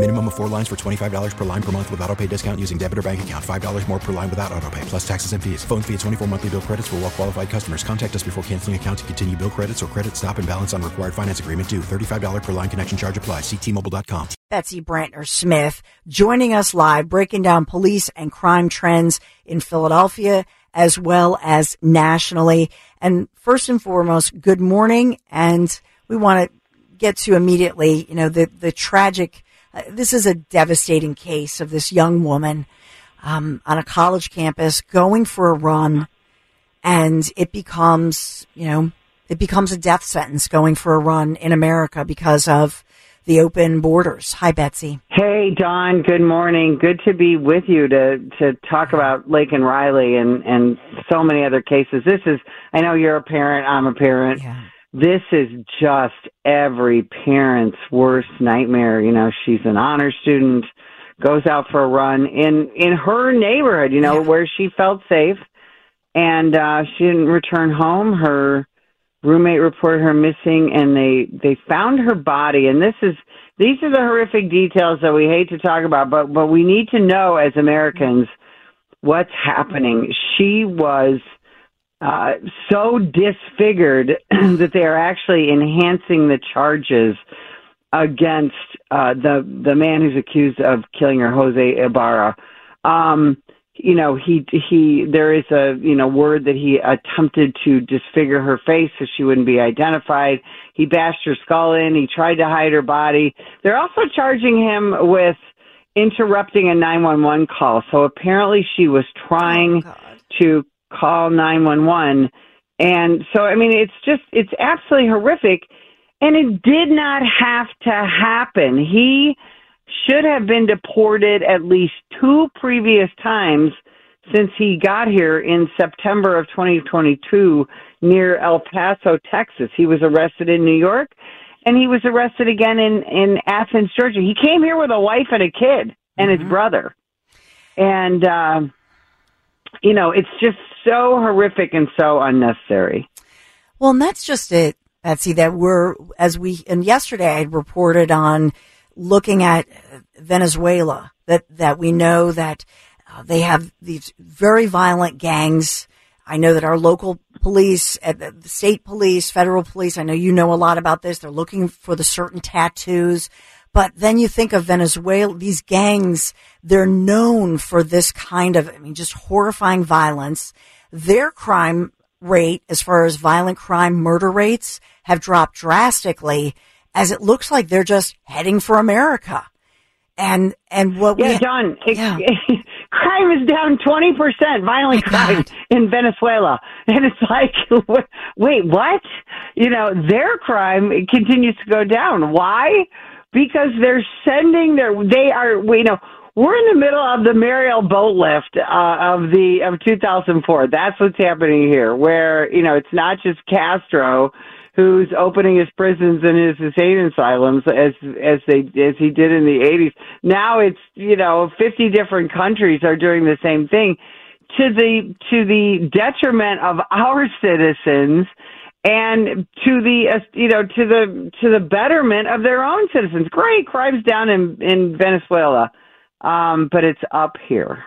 Minimum of four lines for $25 per line per month with auto pay discount using debit or bank account. $5 more per line without auto pay, plus taxes and fees. Phone fee at 24 monthly bill credits for well qualified customers. Contact us before canceling account to continue bill credits or credit stop and balance on required finance agreement due. $35 per line connection charge applies. Ctmobile.com. Betsy Brantner Smith joining us live, breaking down police and crime trends in Philadelphia as well as nationally. And first and foremost, good morning. And we want to get to immediately, you know, the, the tragic, uh, this is a devastating case of this young woman um, on a college campus going for a run and it becomes, you know, it becomes a death sentence going for a run in America because of the open borders. Hi, Betsy. Hey, Dawn. Good morning. Good to be with you to to talk about Laken Riley and and so many other cases. This is. I know you're a parent. I'm a parent. Yeah. This is just every parent's worst nightmare. You know, she's an honor student, goes out for a run in in her neighborhood. You know, Yeah. where she felt safe, and uh she didn't return home. Her roommate reported her missing and they they found her body and this is these are the horrific details that we hate to talk about but but we need to know as Americans what's happening she was uh so disfigured that they are actually enhancing the charges against uh the the man who's accused of killing her Jose Ibarra. Um you know he he there is a you know word that he attempted to disfigure her face so she wouldn't be identified. He bashed her skull in. He tried to hide her body. They're also charging him with interrupting a 911 call. So apparently she was trying to call 911 and so i mean it's just it's absolutely horrific and it did not have to happen he should have been deported at least two previous times since he got here in September of 2022 near El Paso, Texas. He was arrested in New York and he was arrested again in in Athens, Georgia. He came here with a wife and a kid and his brother. And uh you know, it's just so horrific and so unnecessary. Well, and that's just it, Betsy, that we're, as we, and yesterday I reported on looking at Venezuela, that, that we know that uh, they have these very violent gangs. I know that our local police, uh, the state police, federal police, I know you know a lot about this. They're looking for the certain tattoos. But then you think of Venezuela, these gangs, they're known for this kind of, I mean, just horrifying violence. Their crime rate, as far as violent crime murder rates, have dropped drastically as it looks like they're just heading for America. And, and what Yeah, we, John, Yeah. crime is down 20%, violent My crime God. in Venezuela. And it's like, wait, what? You know, their crime continues to go down. Why? Because they're sending their, they are, we- you know, we're in the middle of the Mariel boat lift uh, of the of 2004. That's what's happening here. Where you know it's not just Castro who's opening his prisons and his insane asylums as as they as he did in the 80s. Now it's you know 50 different countries are doing the same thing to the to the detriment of our citizens and to the uh, you know to the to the betterment of their own citizens. Great crimes down in in Venezuela, um, but it's up here.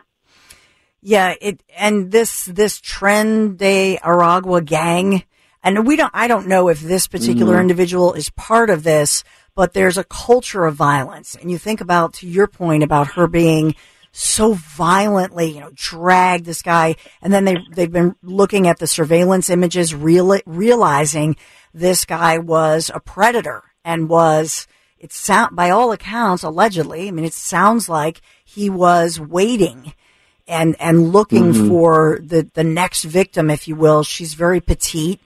Yeah, it and this this Tren de Aragua gang, and we don't. I don't know if this particular individual is part of this, but there's a culture of violence, and you think about to your point about her being so violently, you know, dragged this guy, and then they they've been looking at the surveillance images, real, realizing this guy was a predator and was it sound by all accounts, allegedly. I mean, it sounds like he was waiting and and looking Mhm. for the the next victim, if you will. She's very petite,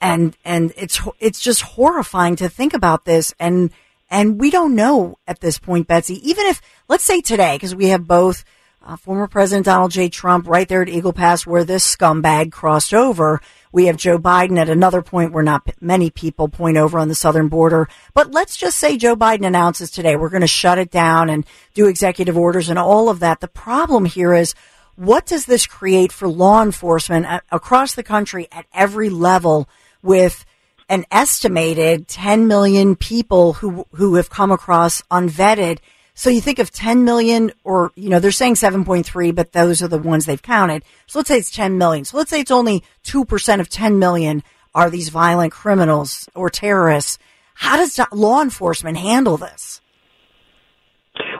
and and it's it's just horrifying to think about this, and and we don't know at this point, Betsy. Even if let's say today, because we have both uh, former President Donald J. Trump right there at Eagle Pass, where this scumbag crossed over. We have Joe Biden at another point where not many people point over on the southern border. But let's just say Joe Biden announces today we're going to shut it down and do executive orders and all of that. The problem here is what does this create for law enforcement across the country at every level with an estimated 10 million people who who have come across unvetted. So you think of 10 million or you know they're saying 7.3 but those are the ones they've counted. So let's say it's 10 million. So let's say it's only 2% of 10 million are these violent criminals or terrorists. How does law enforcement handle this?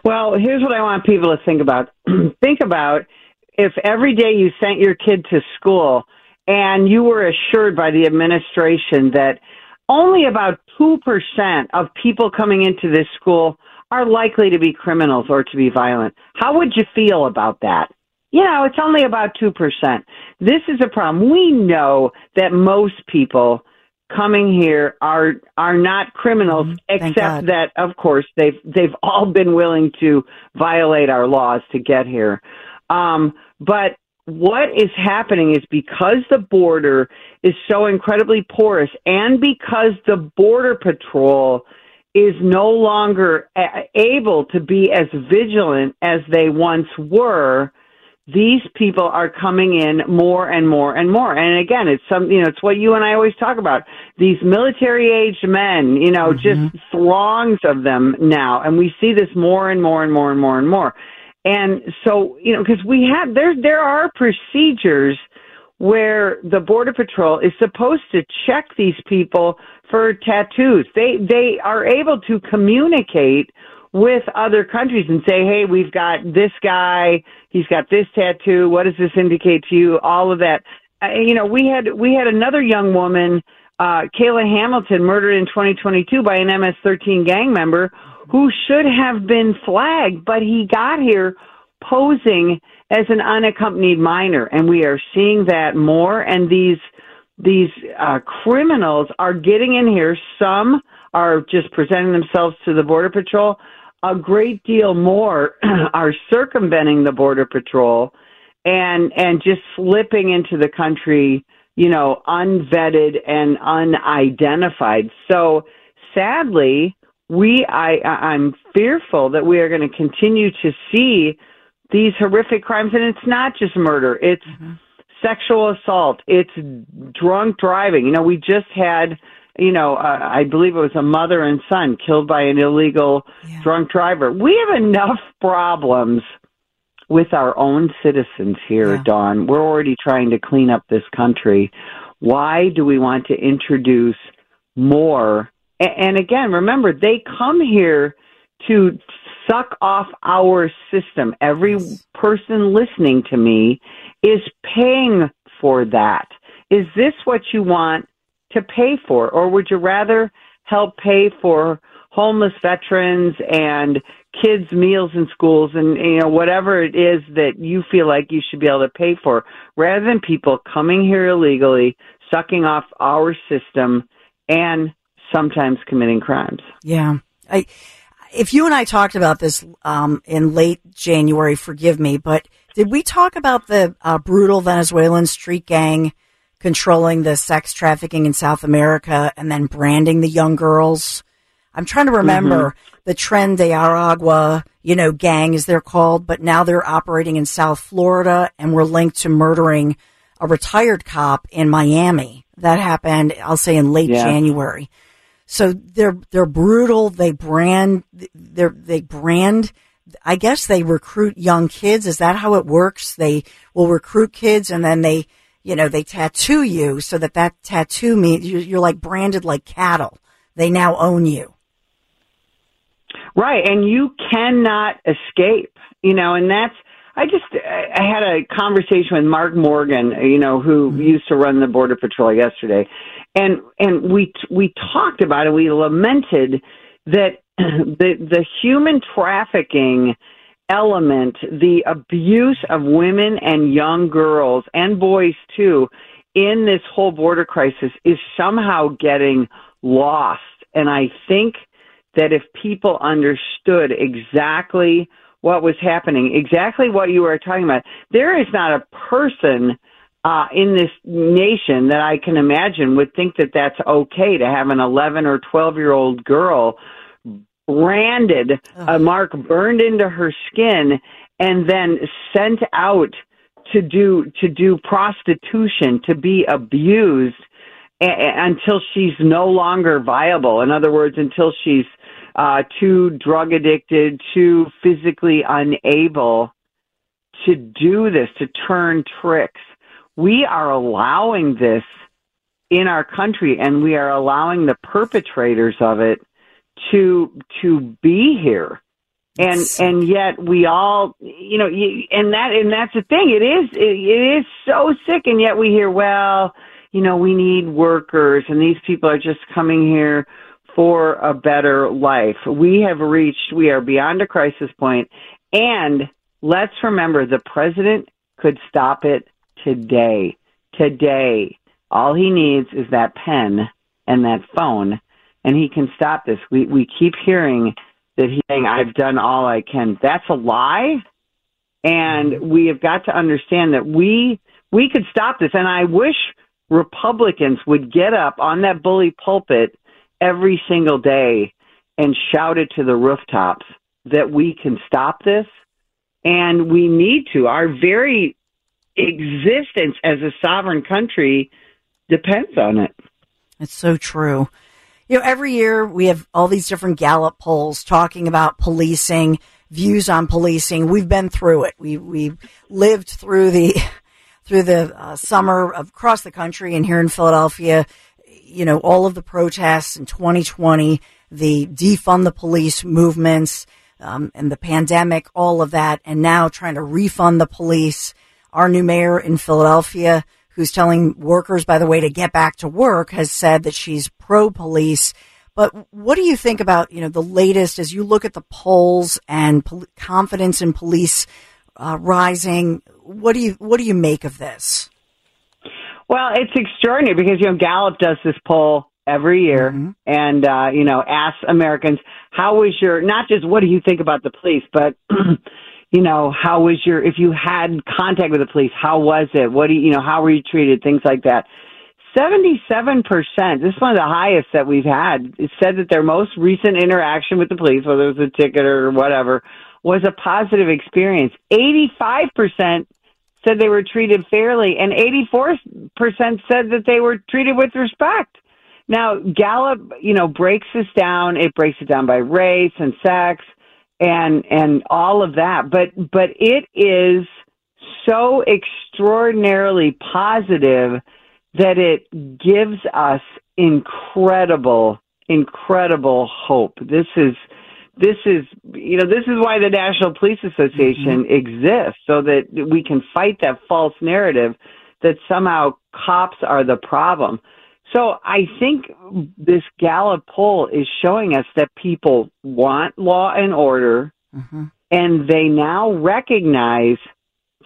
Well, here's what I want people to think about. think about if every day you sent your kid to school and you were assured by the administration that only about 2% of people coming into this school are likely to be criminals or to be violent. How would you feel about that? You know, it's only about 2%. This is a problem. We know that most people coming here are are not criminals except that of course they've they've all been willing to violate our laws to get here. Um, but what is happening is because the border is so incredibly porous and because the border patrol is no longer able to be as vigilant as they once were, these people are coming in more and more and more. And again, it's some, you know, it's what you and I always talk about. These military aged men, you know, just mm-hmm. throngs of them now. And we see this more and more and more and more and more. And so, you know, because we have, there, there are procedures where the border patrol is supposed to check these people for tattoos. They, they are able to communicate with other countries and say, hey, we've got this guy, he's got this tattoo. What does this indicate to you? All of that. Uh, you know, we had we had another young woman, uh, Kayla Hamilton, murdered in 2022 by an MS-13 gang member who should have been flagged, but he got here posing as an unaccompanied minor, and we are seeing that more. And these these uh, criminals are getting in here. Some are just presenting themselves to the border patrol. A great deal more are circumventing the border patrol and and just slipping into the country, you know, unvetted and unidentified. So sadly, we I I'm fearful that we are going to continue to see these horrific crimes and it's not just murder. It's sexual assault. It's drunk driving. You know, we just had, you know, uh, I believe it was a mother and son killed by an illegal drunk driver. We have enough problems with our own citizens here, Dawn. We're already trying to clean up this country. Why do we want to introduce more? And again, remember, they come here to suck off our system. Every person listening to me is paying for that. Is this what you want to pay for? Or would you rather help pay for homeless veterans and kids' meals in schools and you know whatever it is that you feel like you should be able to pay for rather than people coming here illegally, sucking off our system and sometimes committing crimes. Yeah. I, if you and I talked about this um, in late January, forgive me, but did we talk about the uh, brutal Venezuelan street gang controlling the sex trafficking in South America and then branding the young girls? I'm trying to remember the Tren de Aragua, you know, gang as they're called, but now they're operating in South Florida and were linked to murdering a retired cop in Miami. That happened, I'll say in late Yeah. January. So they're they're brutal. They brand they they brand. I guess they recruit young kids. Is that how it works? They will recruit kids and then they you know they tattoo you so that that tattoo means you're, you're like branded like cattle. They now own you. Right, and you cannot escape, you know, and that's I just I had a conversation with Mark Morgan, you know, who mm-hmm. used to run the border patrol yesterday. And and we we talked about it, we lamented that the the human trafficking element, the abuse of women and young girls and boys too in this whole border crisis is somehow getting lost. And I think that if people understood exactly what was happening, exactly what you were talking about, there is not a person uh, in this nation that I can imagine would think that that's okay to have an 11 or 12 year old girl branded, a mark burned into her skin, and then sent out to do to do prostitution, to be abused a- a- until she's no longer viable. In other words, until she's uh, too drug addicted, too physically unable to do this, to turn tricks. We are allowing this in our country, and we are allowing the perpetrators of it to to be here. And and yet we all you know and that and that's the thing. It is it, it is so sick and yet we hear well you know we need workers and these people are just coming here for a better life. We have reached we are beyond a crisis point and let's remember the president could stop it today today all he needs is that pen and that phone and he can stop this. We we keep hearing that he's saying I've done all I can. That's a lie. And mm-hmm. we have got to understand that we we could stop this and I wish Republicans would get up on that bully pulpit every single day and shout it to the rooftops that we can stop this and we need to. Our very existence as a sovereign country depends on it. It's so true. You know, every year we have all these different Gallup polls talking about policing, views on policing. We've been through it. We we lived through the through the uh, summer across the country and here in Philadelphia. You know, all of the protests in 2020, the defund the police movements, um, and the pandemic, all of that, and now trying to refund the police. Our new mayor in Philadelphia who's telling workers, by the way, to get back to work, has said that she's pro police. But what do you think about you know the latest as you look at the polls and pol- confidence in police uh, rising? What do you what do you make of this? Well, it's extraordinary because you know Gallup does this poll every year, Mm-hmm. and uh, you know asks Americans how was your not just what do you think about the police, but you know how was your if you had contact with the police, how was it? What do you, you know how were you treated? Things like that. Seventy-seven percent. This is one of the highest that we've had. Said that their most recent interaction with the police, whether it was a ticket or whatever, was a positive experience. Eighty-five percent said they were treated fairly, and 84% said that they were treated with respect. Now, Gallup, you know, breaks this down. It breaks it down by race and sex and and all of that. But but it is so extraordinarily positive that it gives us incredible incredible hope. This is this is you know this is why the National Police Association mm-hmm. exists so that we can fight that false narrative that somehow cops are the problem. So I think this Gallup poll is showing us that people want law and order mm-hmm. and they now recognize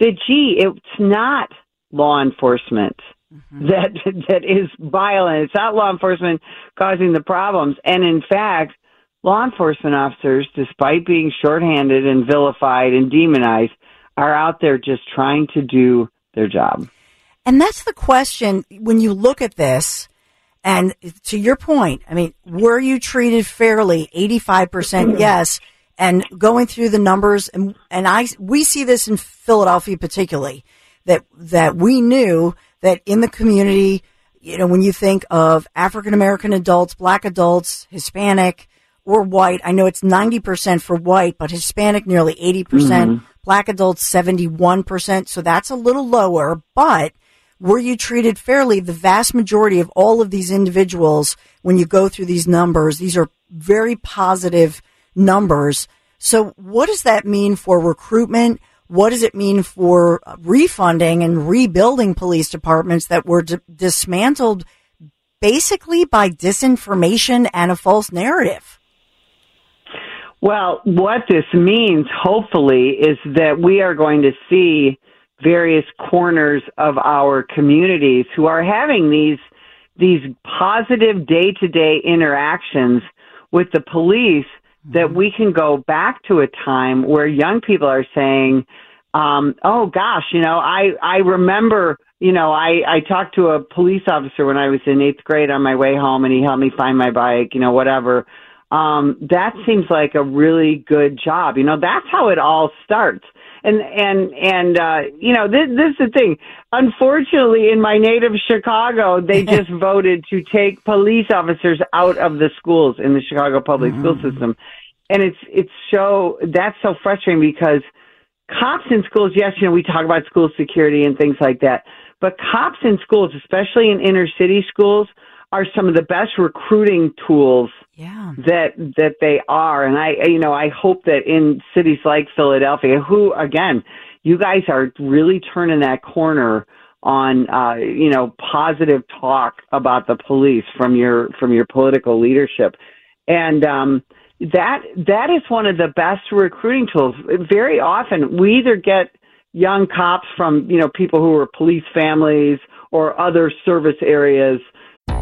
that gee it's not law enforcement mm-hmm. that that is violent. It's not law enforcement causing the problems. And in fact law enforcement officers despite being shorthanded and vilified and demonized are out there just trying to do their job. And that's the question when you look at this. And to your point, I mean, were you treated fairly? 85% yes. And going through the numbers and, and I, we see this in Philadelphia particularly that, that we knew that in the community, you know, when you think of African American adults, black adults, Hispanic or white, I know it's 90% for white, but Hispanic nearly 80%, percent Mhm. black adults 71%. So that's a little lower, but were you treated fairly? The vast majority of all of these individuals, when you go through these numbers, these are very positive numbers. So what does that mean for recruitment? What does it mean for refunding and rebuilding police departments that were d- dismantled basically by disinformation and a false narrative? Well, what this means, hopefully, is that we are going to see various corners of our communities who are having these these positive day to day interactions with the police that we can go back to a time where young people are saying, um, "Oh gosh, you know, I I remember." You know, I I talked to a police officer when I was in eighth grade on my way home, and he helped me find my bike. You know, whatever. Um, that seems like a really good job. You know, that's how it all starts and and and uh you know this this is the thing. Unfortunately in my native chicago they just voted to take police officers out of the schools in the chicago public mm-hmm. school system. And it's it's so that's so frustrating because cops in schools yes you know we talk about school security and things like that. But cops in schools especially in inner city schools are some of the best recruiting tools yeah. that that they are. And i you know i hope that in cities like philadelphia who again you guys are really turning that corner on uh you know positive talk about the police from your from your political leadership. And um that that is one of the best recruiting tools. Very often we either get young cops from you know people who are police families or other service areas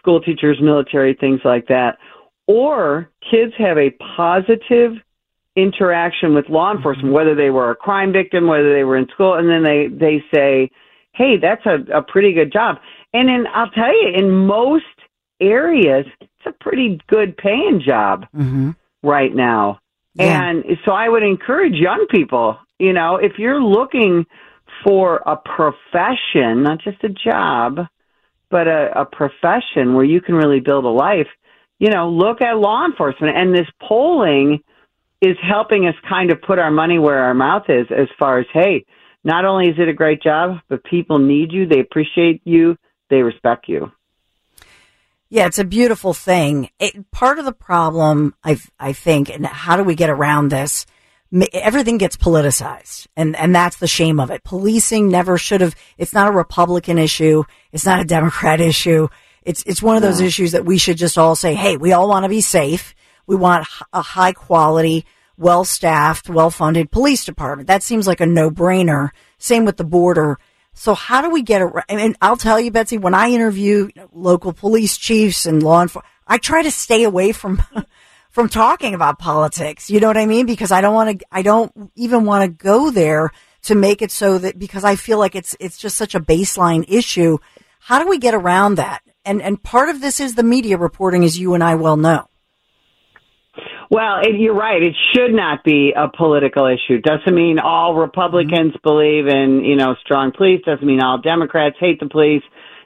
School teachers, military, things like that. Or kids have a positive interaction with law enforcement, whether they were a crime victim, whether they were in school, and then they, they say, hey, that's a, a pretty good job. And then I'll tell you, in most areas, it's a pretty good paying job mm-hmm. right now. Yeah. And so I would encourage young people, you know, if you're looking for a profession, not just a job, but a, a profession where you can really build a life, you know, look at law enforcement. And this polling is helping us kind of put our money where our mouth is as far as, hey, not only is it a great job, but people need you, they appreciate you, they respect you. Yeah, it's a beautiful thing. It, part of the problem, I, I think, and how do we get around this? Everything gets politicized, and, and that's the shame of it. Policing never should have, it's not a Republican issue. It's not a Democrat issue. It's, it's one of those issues that we should just all say, hey, we all want to be safe. We want a high quality, well staffed, well funded police department. That seems like a no brainer. Same with the border. So how do we get it? I mean, I'll tell you, Betsy, when I interview local police chiefs and law enforcement, I try to stay away from, from talking about politics. You know what I mean? Because I don't want to, I don't even want to go there to make it so that, because I feel like it's, it's just such a baseline issue. How do we get around that? And, and part of this is the media reporting, as you and I well know. Well, it, you're right. It should not be a political issue. Doesn't mean all Republicans mm-hmm. believe in, you know, strong police. Doesn't mean all Democrats hate the police.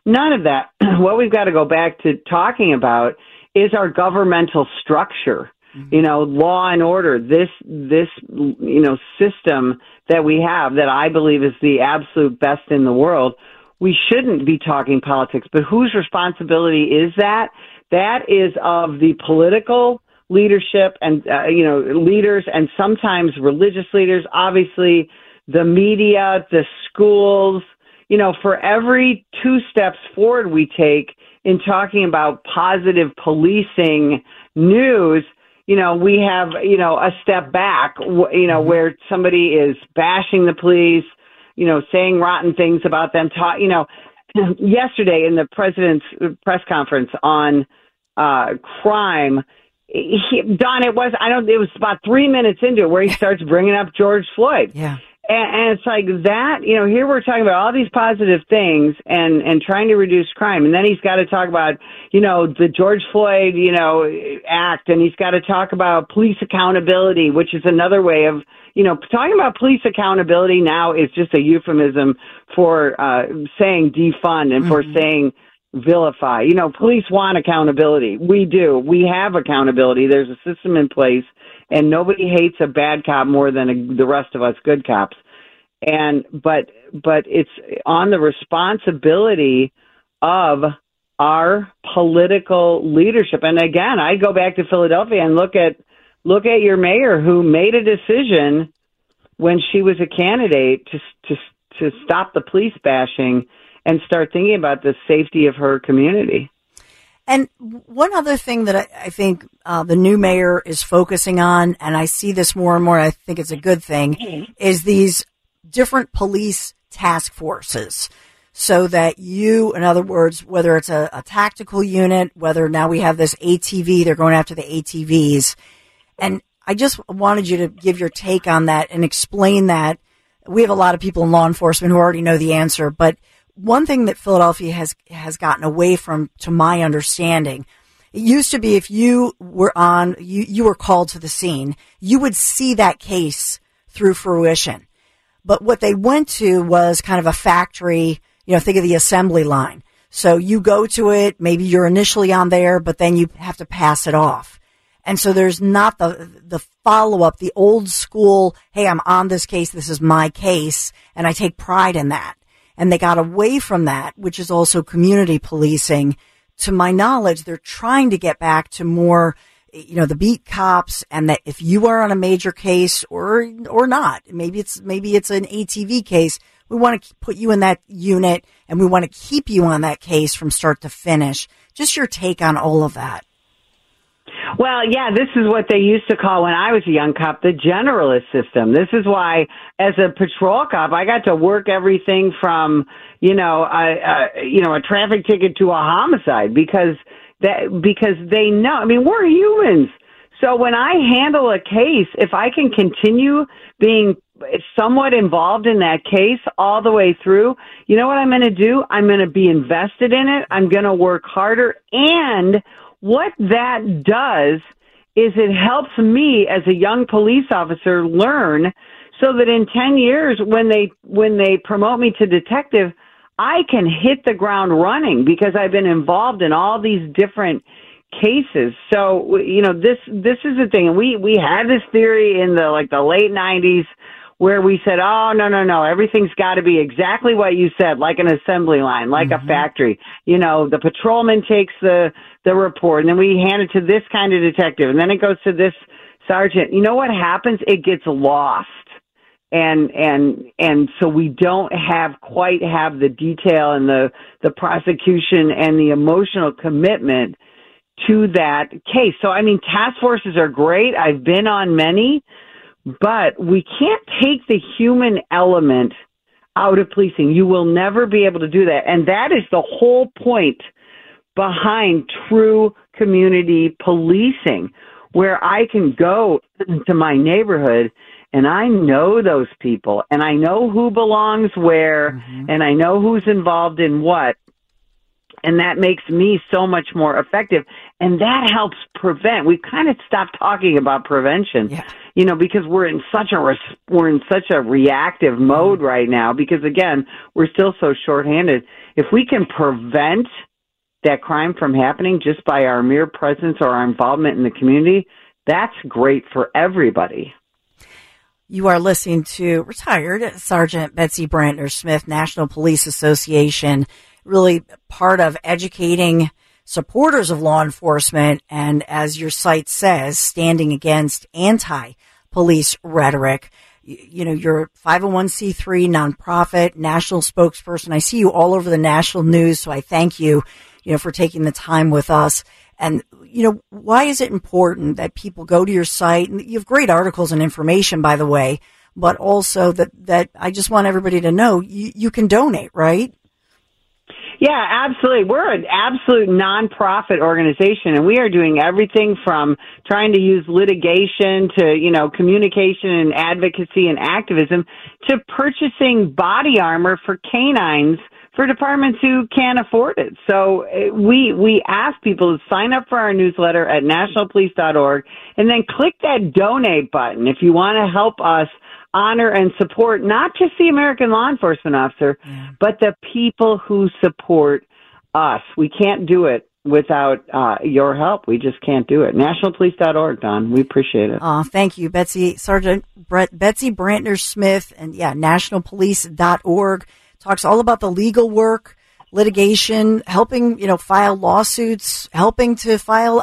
None of that. what we've got to go back to talking about is our governmental structure. Mm-hmm. You know, law and order. This, this, you know, system that we have that I believe is the absolute best in the world. We shouldn't be talking politics, but whose responsibility is that? That is of the political leadership and uh, you know leaders and sometimes religious leaders obviously the media the schools you know for every two steps forward we take in talking about positive policing news you know we have you know a step back you know where somebody is bashing the police you know saying rotten things about them talk you know yesterday in the president's press conference on uh crime he, Dawn, it was I don't. It was about three minutes into it where he starts bringing up George Floyd. Yeah. And, and it's like that, you know, here we're talking about all these positive things and, and trying to reduce crime. And then he's got to talk about, you know, the George Floyd, you know, act. And he's got to talk about police accountability, which is another way of, you know, talking about police accountability now is just a euphemism for, uh, saying defund and mm-hmm. for saying, vilify. You know, police want accountability. We do. We have accountability. There's a system in place, and nobody hates a bad cop more than a, the rest of us good cops. And but but it's on the responsibility of our political leadership. And again, I go back to Philadelphia and look at look at your mayor who made a decision when she was a candidate to to to stop the police bashing and start thinking about the safety of her community. And one other thing that I, I think uh, the new mayor is focusing on, and I see this more and more, I think it's a good thing, is these different police task forces. So that you, in other words, whether it's a, a tactical unit, whether now we have this ATV, they're going after the ATVs. And I just wanted you to give your take on that and explain that. We have a lot of people in law enforcement who already know the answer, but one thing that Philadelphia has has gotten away from, to my understanding, it used to be if you were on, you you were called to the scene, you would see that case through fruition. But what they went to was kind of a factory, you know, think of the assembly line. So you go to it, maybe you're initially on there, but then you have to pass it off. And so there's not the, the follow up, the old school, hey, I'm on this case, this is my case, and I take pride in that and they got away from that, which is also community policing. To my knowledge, they're trying to get back to more, you know, the beat cops and that if you are on a major case or, or not, maybe it's, maybe it's an ATV case. We want to put you in that unit and we want to keep you on that case from start to finish. Just your take on all of that. Well, yeah, this is what they used to call when I was a young cop the generalist system. This is why, as a patrol cop, I got to work everything from you know a, a you know a traffic ticket to a homicide because that because they know. I mean, we're humans. So when I handle a case, if I can continue being somewhat involved in that case all the way through, you know what I'm going to do? I'm going to be invested in it. I'm going to work harder and what that does is it helps me as a young police officer learn so that in 10 years when they when they promote me to detective I can hit the ground running because I've been involved in all these different cases. So you know this this is the thing we we had this theory in the like the late 90s where we said, "Oh no, no, no! Everything's got to be exactly what you said, like an assembly line, like mm-hmm. a factory." You know, the patrolman takes the the report, and then we hand it to this kind of detective, and then it goes to this sergeant. You know what happens? It gets lost, and and and so we don't have quite have the detail and the the prosecution and the emotional commitment to that case. So I mean, task forces are great. I've been on many but we can't take the human element out of policing. You will never be able to do that. And that is the whole point behind true community policing, where I can go to my neighborhood and I know those people and I know who belongs where mm-hmm. and I know who's involved in what and that makes me so much more effective and that helps prevent we've kind of stopped talking about prevention yeah. you know because we're in such a res- we're in such a reactive mode mm-hmm. right now because again we're still so shorthanded if we can prevent that crime from happening just by our mere presence or our involvement in the community that's great for everybody you are listening to retired Sergeant Betsy Brantner Smith, National Police Association really part of educating supporters of law enforcement and, as your site says, standing against anti-police rhetoric. You, you know, you're a 501c3 nonprofit, national spokesperson. I see you all over the national news, so I thank you, you know, for taking the time with us. And, you know, why is it important that people go to your site? And you have great articles and information, by the way, but also that, that I just want everybody to know you, you can donate, right? Yeah, absolutely. We're an absolute nonprofit organization and we are doing everything from trying to use litigation to, you know, communication and advocacy and activism to purchasing body armor for canines for departments who can't afford it. So eh, we we ask people to sign up for our newsletter at nationalpolice.org and then click that donate button if you want to help us honor and support not just the American law enforcement officer, but the people who support us. We can't do it without uh, your help. We just can't do it. Nationalpolice.org, Dawn. We appreciate it. Uh, thank you, Betsy Sergeant Brett, Betsy Brantner Smith, and yeah, nationalpolice.org talks all about the legal work, litigation, helping you know file lawsuits, helping to file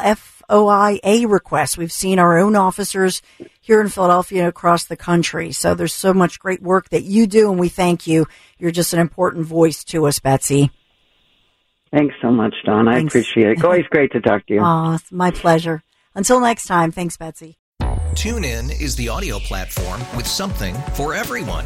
FOIA requests. We've seen our own officers here in Philadelphia and across the country. So there's so much great work that you do, and we thank you. You're just an important voice to us, Betsy. Thanks so much, Dawn. I Thanks. appreciate it. Always great to talk to you. Oh, it's my pleasure. Until next time, thanks, Betsy. TuneIn is the audio platform with something for everyone.